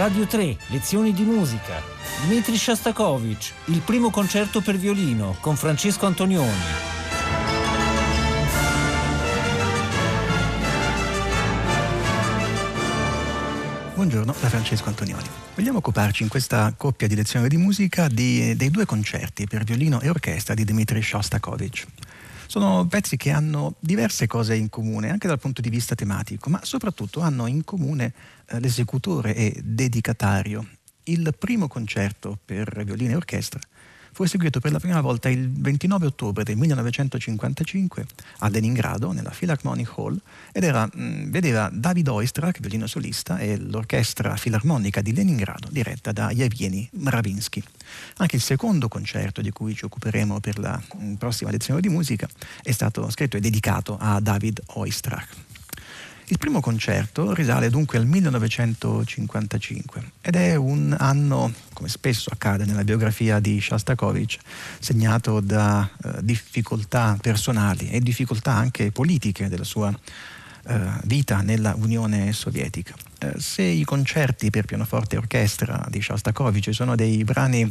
Radio 3, lezioni di musica. Dmitri Shostakovich, il primo concerto per violino con Francesco Antonioni. Buongiorno da Francesco Antonioni. Vogliamo occuparci in questa coppia di lezioni di musica di, dei due concerti per violino e orchestra di Dmitri Shostakovich. Sono pezzi che hanno diverse cose in comune, anche dal punto di vista tematico, ma soprattutto hanno in comune l'esecutore e dedicatario. Il primo concerto per violino e orchestra fu eseguito per la prima volta il 29 ottobre del 1955 a Leningrado, nella Philharmonic Hall, ed era, mh, mm, vedeva David Oistrakh, violino solista, e l'orchestra filarmonica di Leningrado, diretta da Yevgeny Mravinsky. Anche il secondo concerto di cui ci occuperemo per la mh, mm, prossima lezione di musica è stato scritto e dedicato a David Oistrakh. Il primo concerto risale dunque al 1955 ed è un anno, come spesso accade nella biografia di Shostakovich, segnato da eh, difficoltà personali e difficoltà anche politiche della sua eh, vita nella Unione Sovietica. Eh, se i concerti per pianoforte e orchestra di Shostakovich sono dei brani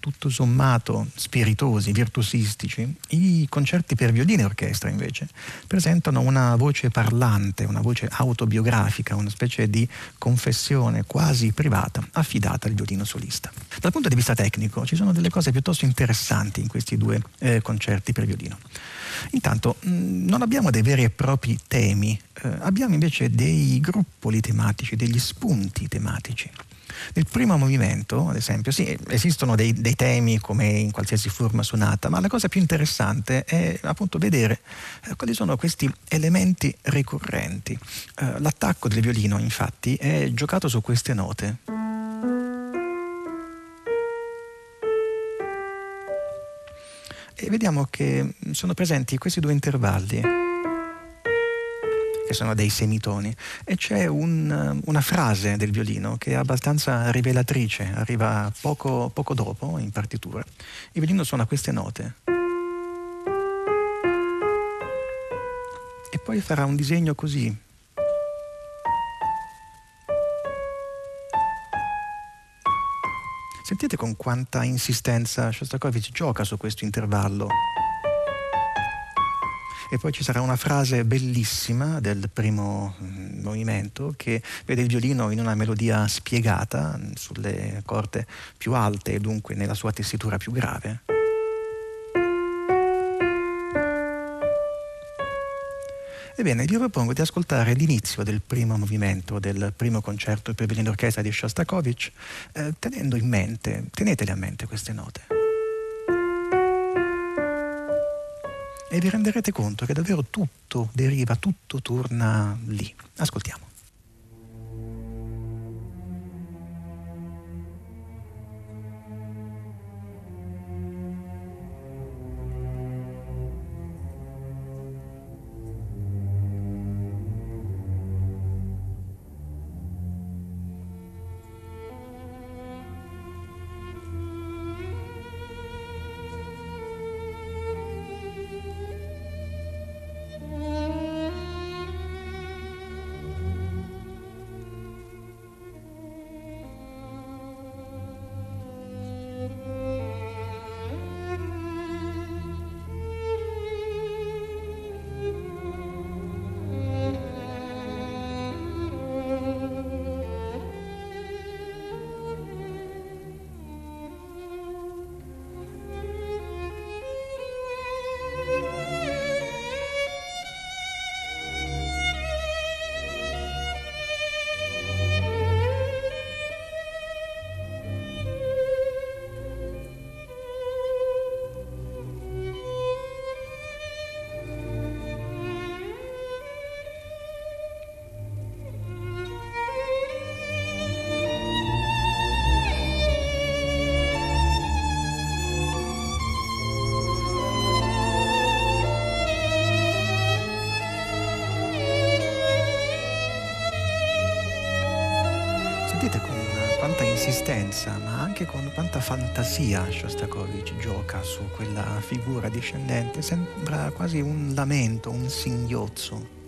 tutto sommato spiritosi, virtuosistici, i concerti per violino e orchestra invece presentano una voce parlante, una voce autobiografica, una specie di confessione quasi privata affidata al violino solista. Dal punto di vista tecnico ci sono delle cose piuttosto interessanti in questi due eh, concerti per violino. Intanto mh, mm, non abbiamo dei veri e propri temi, eh, abbiamo invece dei gruppoli tematici, degli spunti tematici. Nel primo movimento, ad esempio, sì, esistono dei, dei, temi come in qualsiasi forma suonata, ma la cosa più interessante è appunto vedere eh, quali sono questi elementi ricorrenti. Eh, l'attacco del violino, infatti, è giocato su queste note. E vediamo che sono presenti questi due intervalli che sono dei semitoni, e c'è un, una frase del violino che è abbastanza rivelatrice, arriva poco, poco dopo in partitura. Il violino suona queste note. E poi farà un disegno così. Sentite con quanta insistenza Shostakovich gioca su questo intervallo e poi ci sarà una frase bellissima del primo mm, movimento che vede il violino in una melodia spiegata mm, sulle corde più alte e dunque nella sua tessitura più grave. Ebbene, vi propongo di ascoltare l'inizio del primo movimento del primo concerto per violino d'orchestra di Shostakovich, eh, tenendo in mente, tenetele a mente queste note. E vi renderete conto che davvero tutto deriva, tutto torna lì. Ascoltiamo. Insistenza, ma anche con quanta fantasia Shostakovich gioca su quella figura discendente, sembra quasi un lamento, un singhiozzo.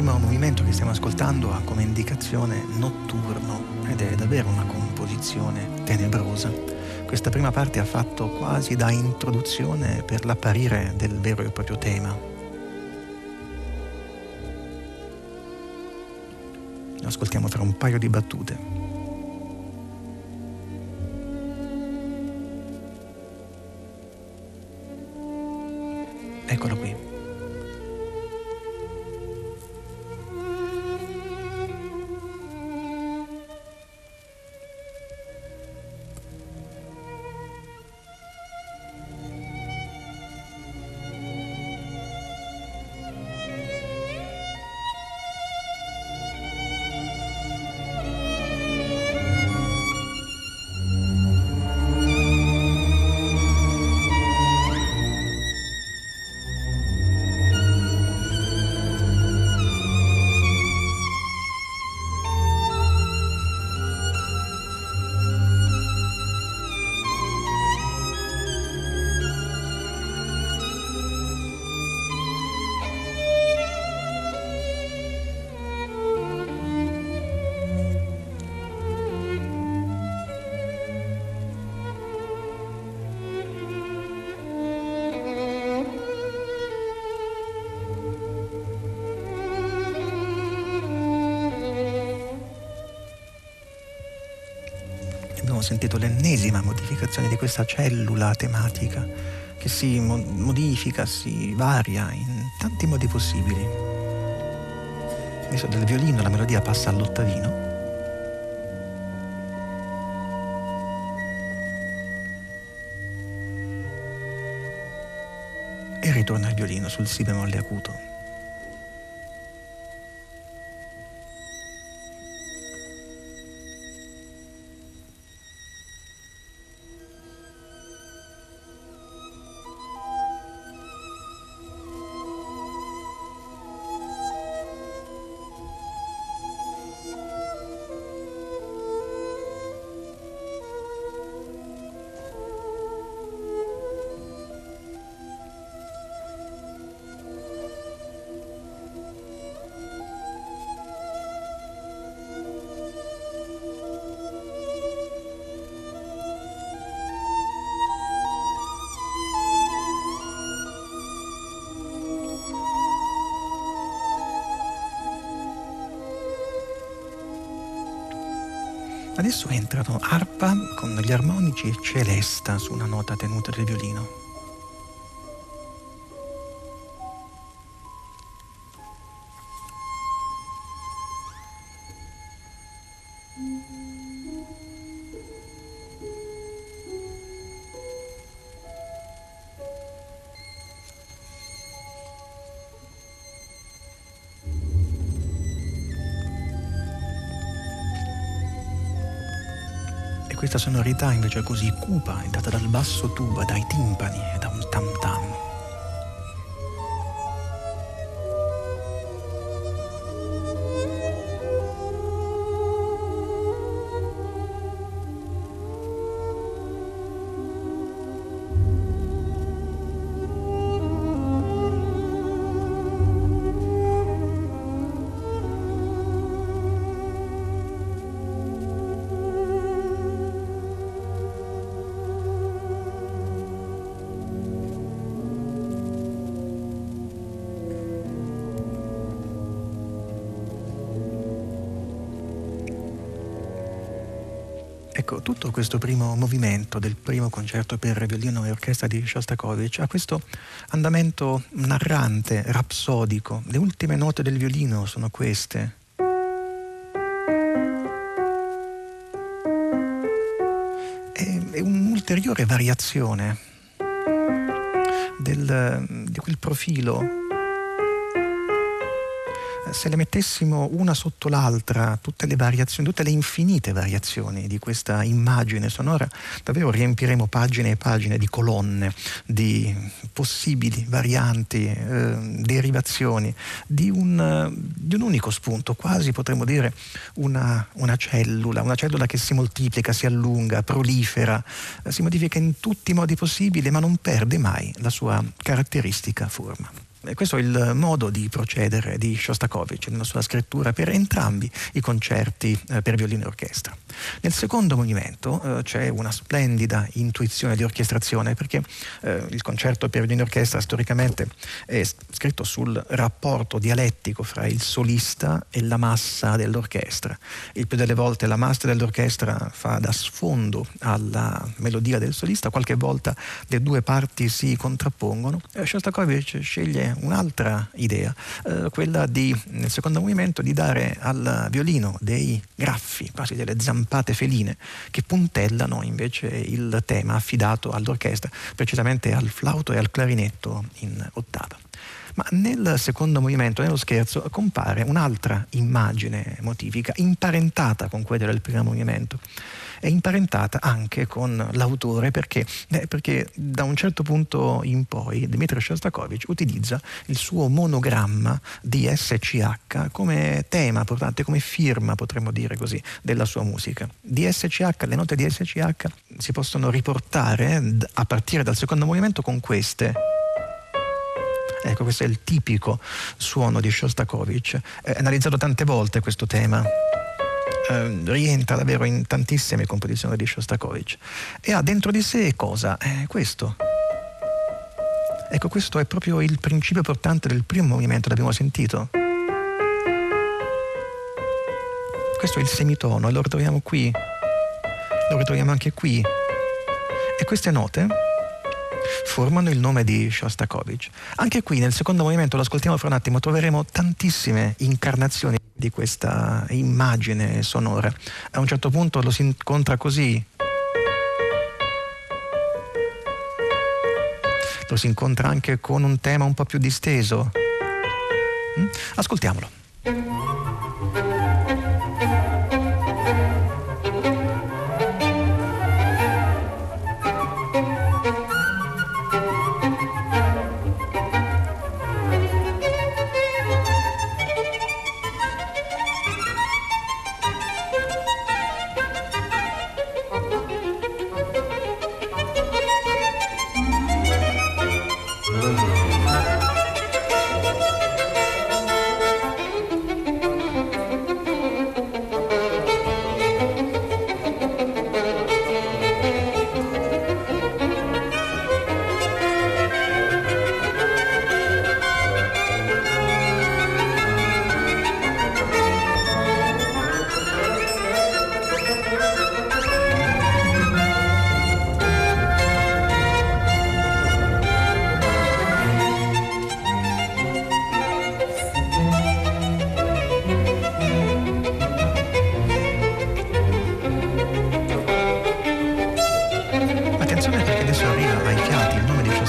Primo movimento che stiamo ascoltando ha come indicazione notturno ed è davvero una composizione tenebrosa. Questa prima parte ha fatto quasi da introduzione per l'apparire del vero e proprio tema. Lo ascoltiamo tra un paio di battute. Sentito l'ennesima modificazione di questa cellula tematica che si mo- modifica, si varia in tanti modi possibili. Adesso del violino la melodia passa all'ottavino. E ritorna il violino sul si bemolle acuto. Adesso entrano arpa con gli armonici e celesta su una nota tenuta del violino. Questa sonorità invece così cupa è data dal basso tuba, dai timpani e da un tam tam. Ecco, tutto questo primo movimento del primo concerto per violino e orchestra di Shostakovich ha questo andamento narrante, rapsodico. Le ultime note del violino sono queste. È, un'ulteriore variazione del, di quel profilo se le mettessimo una sotto l'altra, tutte le variazioni, tutte le infinite variazioni di questa immagine sonora, davvero riempiremo pagine e pagine di colonne, di possibili varianti, eh, derivazioni, di un, di un, unico spunto, quasi potremmo dire una, una, cellula, una cellula che si moltiplica, si allunga, prolifera, si modifica in tutti i modi possibili, ma non perde mai la sua caratteristica forma. E questo è il modo di procedere di Shostakovich nella sua scrittura per entrambi i concerti eh, per violino e orchestra. Nel secondo movimento eh, c'è una splendida intuizione di orchestrazione perché eh, il concerto per violino e orchestra storicamente è scritto sul rapporto dialettico fra il solista e la massa dell'orchestra. Il più delle volte la massa dell'orchestra fa da sfondo alla melodia del solista, qualche volta le due parti si contrappongono. Eh, Shostakovich sceglie un'altra idea, eh, quella di, nel secondo movimento, di dare al violino dei graffi, quasi delle zampate feline, che puntellano invece il tema affidato all'orchestra, precisamente al flauto e al clarinetto in ottava. Ma nel secondo movimento, nello scherzo, compare un'altra immagine motivica imparentata con quella del primo movimento è imparentata anche con l'autore perché, eh, perché da un certo punto in poi Dmitry Shostakovich utilizza il suo monogramma di SCH come tema portante, come firma potremmo dire così, della sua musica. Di SCH, le note di SCH si possono riportare a partire dal secondo movimento con queste. Ecco, questo è il tipico suono di Shostakovich. È analizzato tante volte questo tema eh, rientra davvero in tantissime composizioni di Shostakovich e ha dentro di sé cosa? Eh, questo. Ecco, questo è proprio il principio portante del primo movimento, l'abbiamo sentito. Questo è il semitono e lo ritroviamo qui, lo ritroviamo anche qui. E queste note formano il nome di Shostakovich. Anche qui nel secondo movimento, lo ascoltiamo fra un attimo, troveremo tantissime incarnazioni di questa immagine sonora. A un certo punto lo si incontra così. Lo si incontra anche con un tema un po' più disteso. Mm? Ascoltiamolo.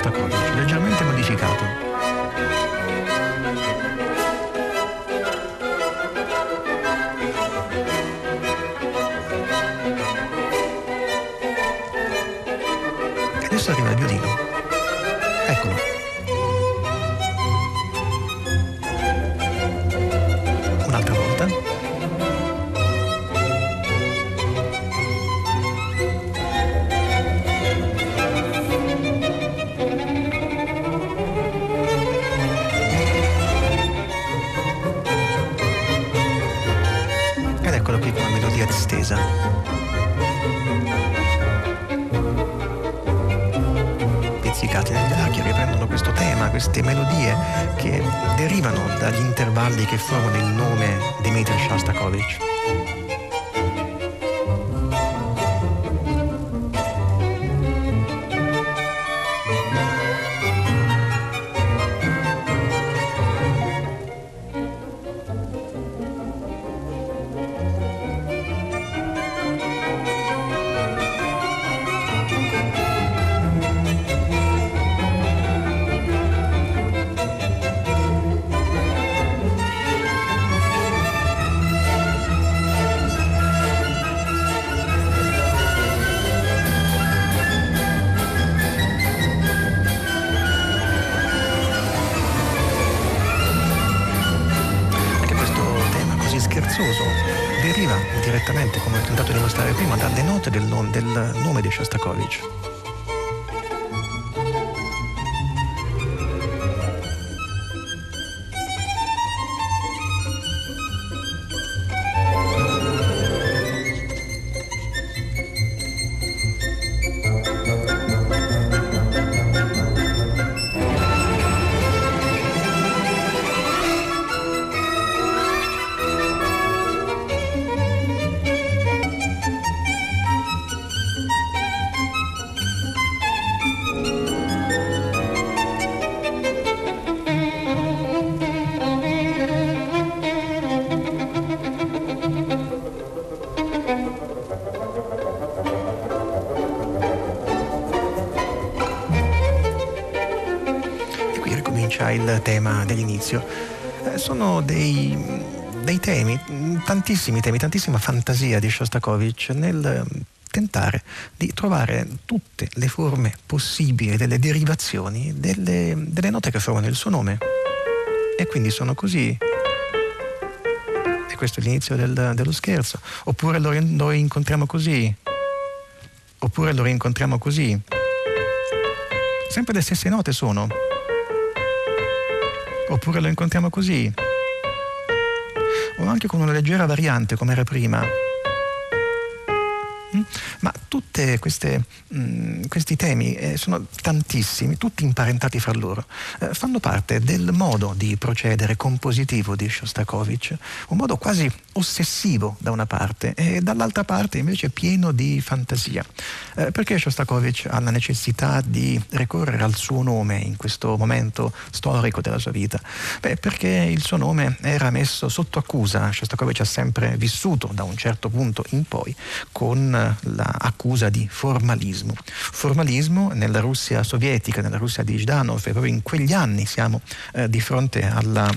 Costa Costa. Benjamin tema dell'inizio. Eh, sono dei, dei temi, tantissimi temi, tantissima fantasia di Shostakovich nel tentare di trovare tutte le forme possibili delle derivazioni delle, delle note che formano il suo nome. E quindi sono così e questo è l'inizio del, dello scherzo. Oppure lo, lo, incontriamo così. Oppure lo rincontriamo così. Sempre le stesse note sono. Oppure lo incontriamo così. O anche con una leggera variante come era prima. Mm? Ma tutti mm, questi temi eh, sono tantissimi, tutti imparentati fra loro, eh, fanno parte del modo di procedere compositivo di Shostakovich, un modo quasi ossessivo da una parte e dall'altra parte invece pieno di fantasia. Eh, perché Shostakovich ha la necessità di ricorrere al suo nome in questo momento storico della sua vita? Beh, perché il suo nome era messo sotto accusa, Shostakovich ha sempre vissuto da un certo punto in poi con l'accusa di formalismo. Formalismo nella Russia sovietica, nella Russia di Zhdanov, e proprio in quegli anni siamo eh, di fronte alla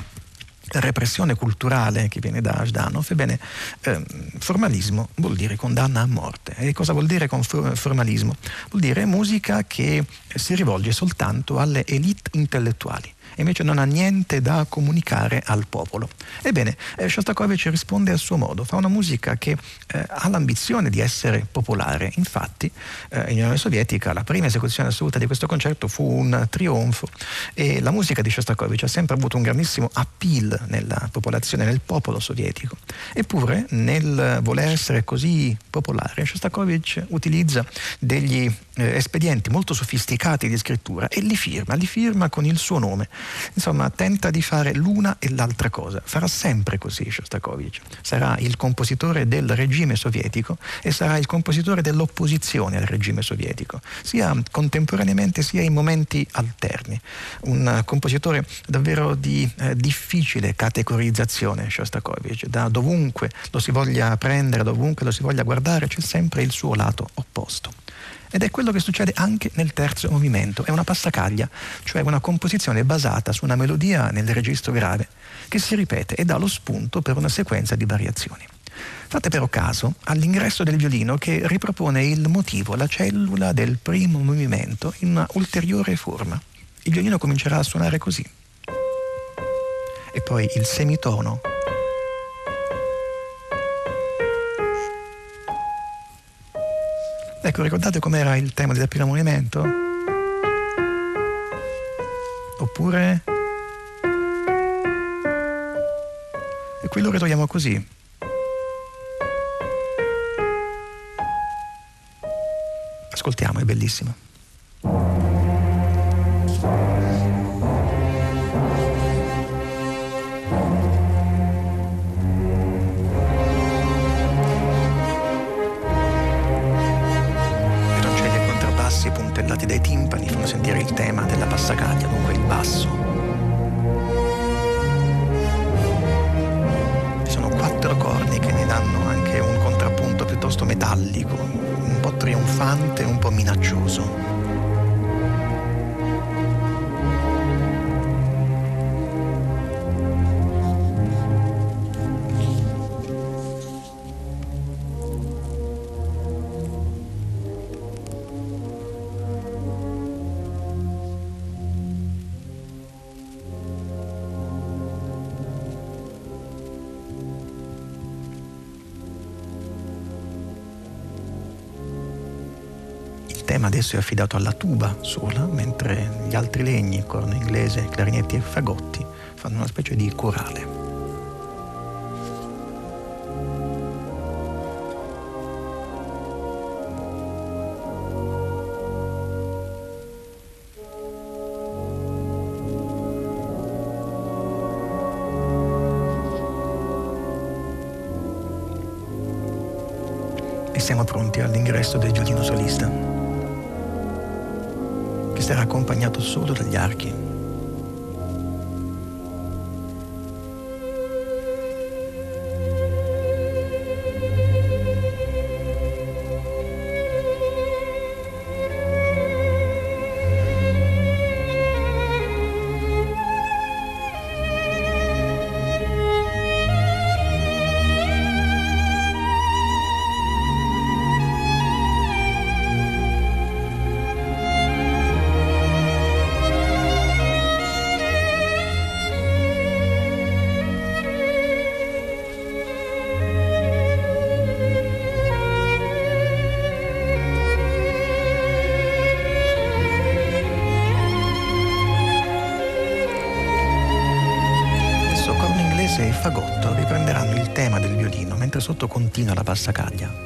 repressione culturale che viene da Zhdanov, ebbene, eh, formalismo vuol dire condanna a morte. E cosa vuol dire con formalismo? Vuol dire musica che si rivolge soltanto alle elite intellettuali e invece non ha niente da comunicare al popolo. Ebbene, eh, Shostakovich risponde al suo modo, fa una musica che eh, ha l'ambizione di essere popolare. Infatti, eh, in Unione Sovietica la prima esecuzione assoluta di questo concerto fu un trionfo e la musica di Shostakovich ha sempre avuto un grandissimo appeal nella popolazione, nel popolo sovietico. Eppure, nel voler essere così popolare, Shostakovich utilizza degli eh, espedienti molto sofisticati di scrittura e li firma, li firma con il suo nome. Insomma, tenta di fare l'una e l'altra cosa. Farà sempre così Shostakovich. Sarà il compositore del regime sovietico e sarà il compositore dell'opposizione al regime sovietico, sia contemporaneamente sia in momenti alterni. Un compositore davvero di eh, difficile categorizzazione Shostakovich. Da dovunque lo si voglia prendere, dovunque lo si voglia guardare, c'è sempre il suo lato opposto. Ed è quello che succede anche nel terzo movimento. È una passacaglia, cioè una composizione basata su una melodia nel registro grave che si ripete e dà lo spunto per una sequenza di variazioni. Fate però caso all'ingresso del violino che ripropone il motivo, la cellula del primo movimento in una ulteriore forma. Il violino comincerà a suonare così. E poi il semitono Ecco, ricordate com'era il tema del primo movimento? Oppure... E qui lo ritroviamo così. Ascoltiamo, è bellissimo. Tema adesso è affidato alla tuba sola, mentre gli altri legni, corno inglese, clarinetti e fagotti, fanno una specie di corale. E siamo pronti all'ingresso del violino solista sarà accompagnato solo dagli archi. Sotto continua la passacaglia.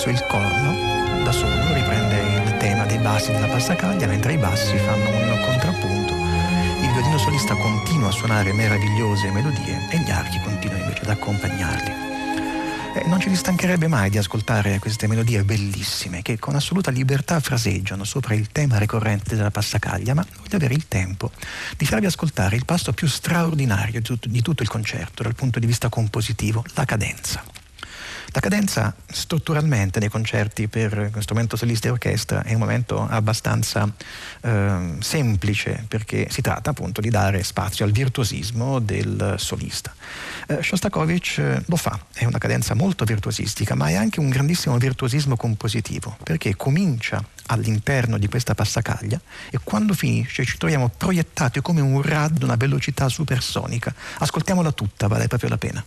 Adesso il corno da solo riprende il tema dei bassi della passacaglia, mentre i bassi fanno un contrappunto. Il violino solista continua a suonare meravigliose melodie e gli archi continuano invece ad accompagnarli. Eh, non ci distancherebbe mai di ascoltare queste melodie bellissime che con assoluta libertà fraseggiano sopra il tema ricorrente della passacaglia, ma voglio avere il tempo di farvi ascoltare il passo più straordinario di tutto, di tutto il concerto dal punto di vista compositivo, la cadenza. La cadenza strutturalmente nei concerti per strumento solista e orchestra è un momento abbastanza eh, semplice perché si tratta appunto di dare spazio al virtuosismo del solista. Eh, Shostakovich eh, lo fa, è una cadenza molto virtuosistica, ma è anche un grandissimo virtuosismo compositivo perché comincia all'interno di questa passacaglia e quando finisce ci troviamo proiettati come un rad, una velocità supersonica. Ascoltiamola tutta, vale proprio la pena.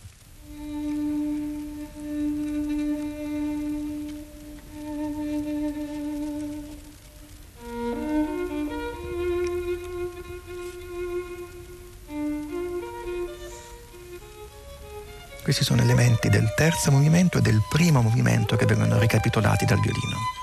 Questi sono elementi del terzo movimento e del primo movimento che vengono ricapitolati dal violino.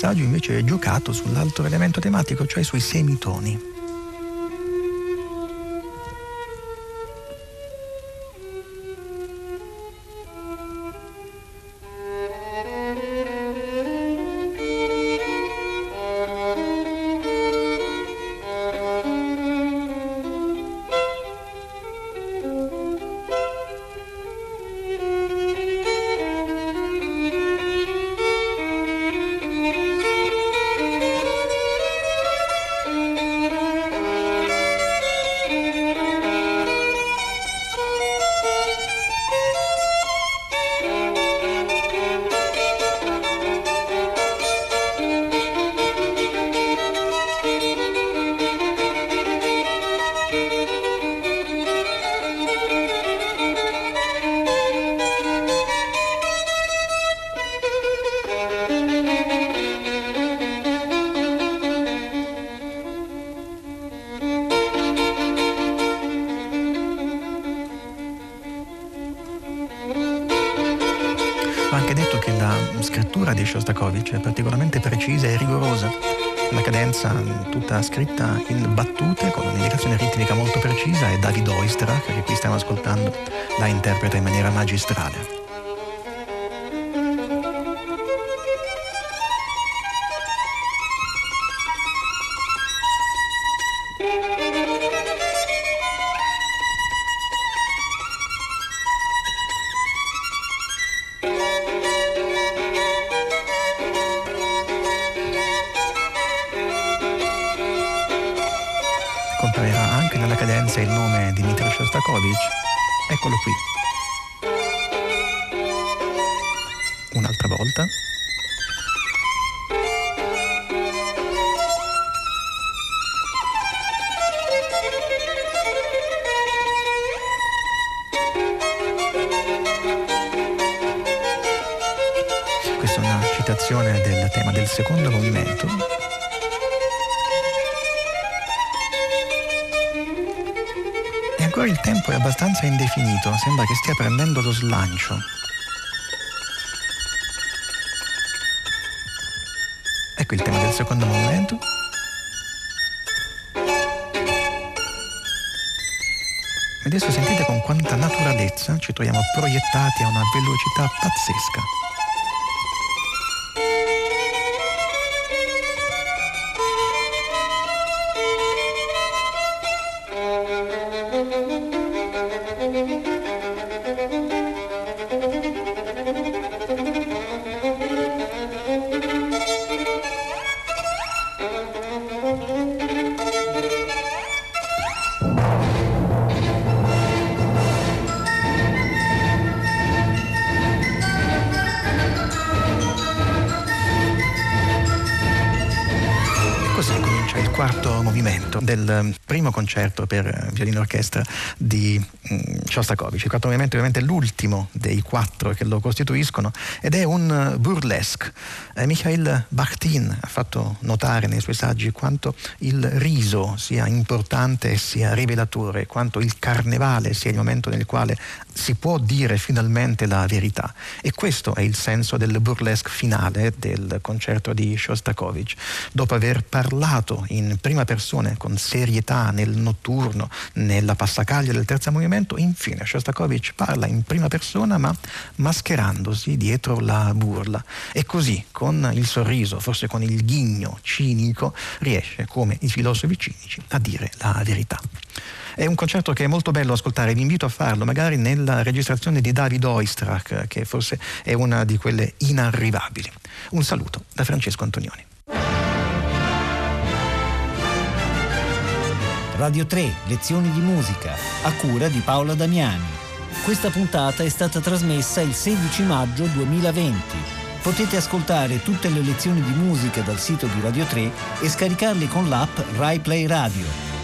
Passaggio invece è giocato sull'altro elemento tematico, cioè sui semitoni. Shostakovich è particolarmente precisa e rigorosa. La cadenza tutta scritta in battute con un'indicazione ritmica molto precisa e David Oistrakh, che qui stiamo ascoltando, la interpreta in maniera magistrale. un'altra volta. Questa è una citazione del tema del secondo movimento il tempo è abbastanza indefinito, sembra che stia prendendo lo slancio. Secondo movimento. Adesso sentite con quanta naturalezza ci troviamo proiettati a una velocità pazzesca. Del primo concerto per eh, violino orchestra di mm, Shostakovich. Il quarto movimento è ovviamente l'ultimo dei quattro che lo costituiscono ed è un eh, burlesque. Eh, Mikhail Bakhtin ha fatto notare nei suoi saggi quanto il riso sia importante e sia rivelatore, quanto il carnevale sia il momento nel quale si può dire finalmente la verità. E questo è il senso del burlesque finale del concerto di Shostakovich. Dopo aver parlato in prima persona con serietà nel notturno, nella passacaglia del terzo movimento, infine Shostakovich parla in prima persona ma mascherandosi dietro la burla. E così, con il sorriso, forse con il ghigno cinico, riesce, come i filosofi cinici, a dire la verità. È un concerto che è molto bello ascoltare, vi invito a farlo, magari nella registrazione di David Oistrakh, che forse è una di quelle inarrivabili. Un saluto da Francesco Antonioni. Radio 3, lezioni di musica, a cura di Paola Damiani. Questa puntata è stata trasmessa il 16 maggio 2020. Potete ascoltare tutte le lezioni di musica dal sito di Radio 3 e scaricarle con l'app RaiPlay Radio.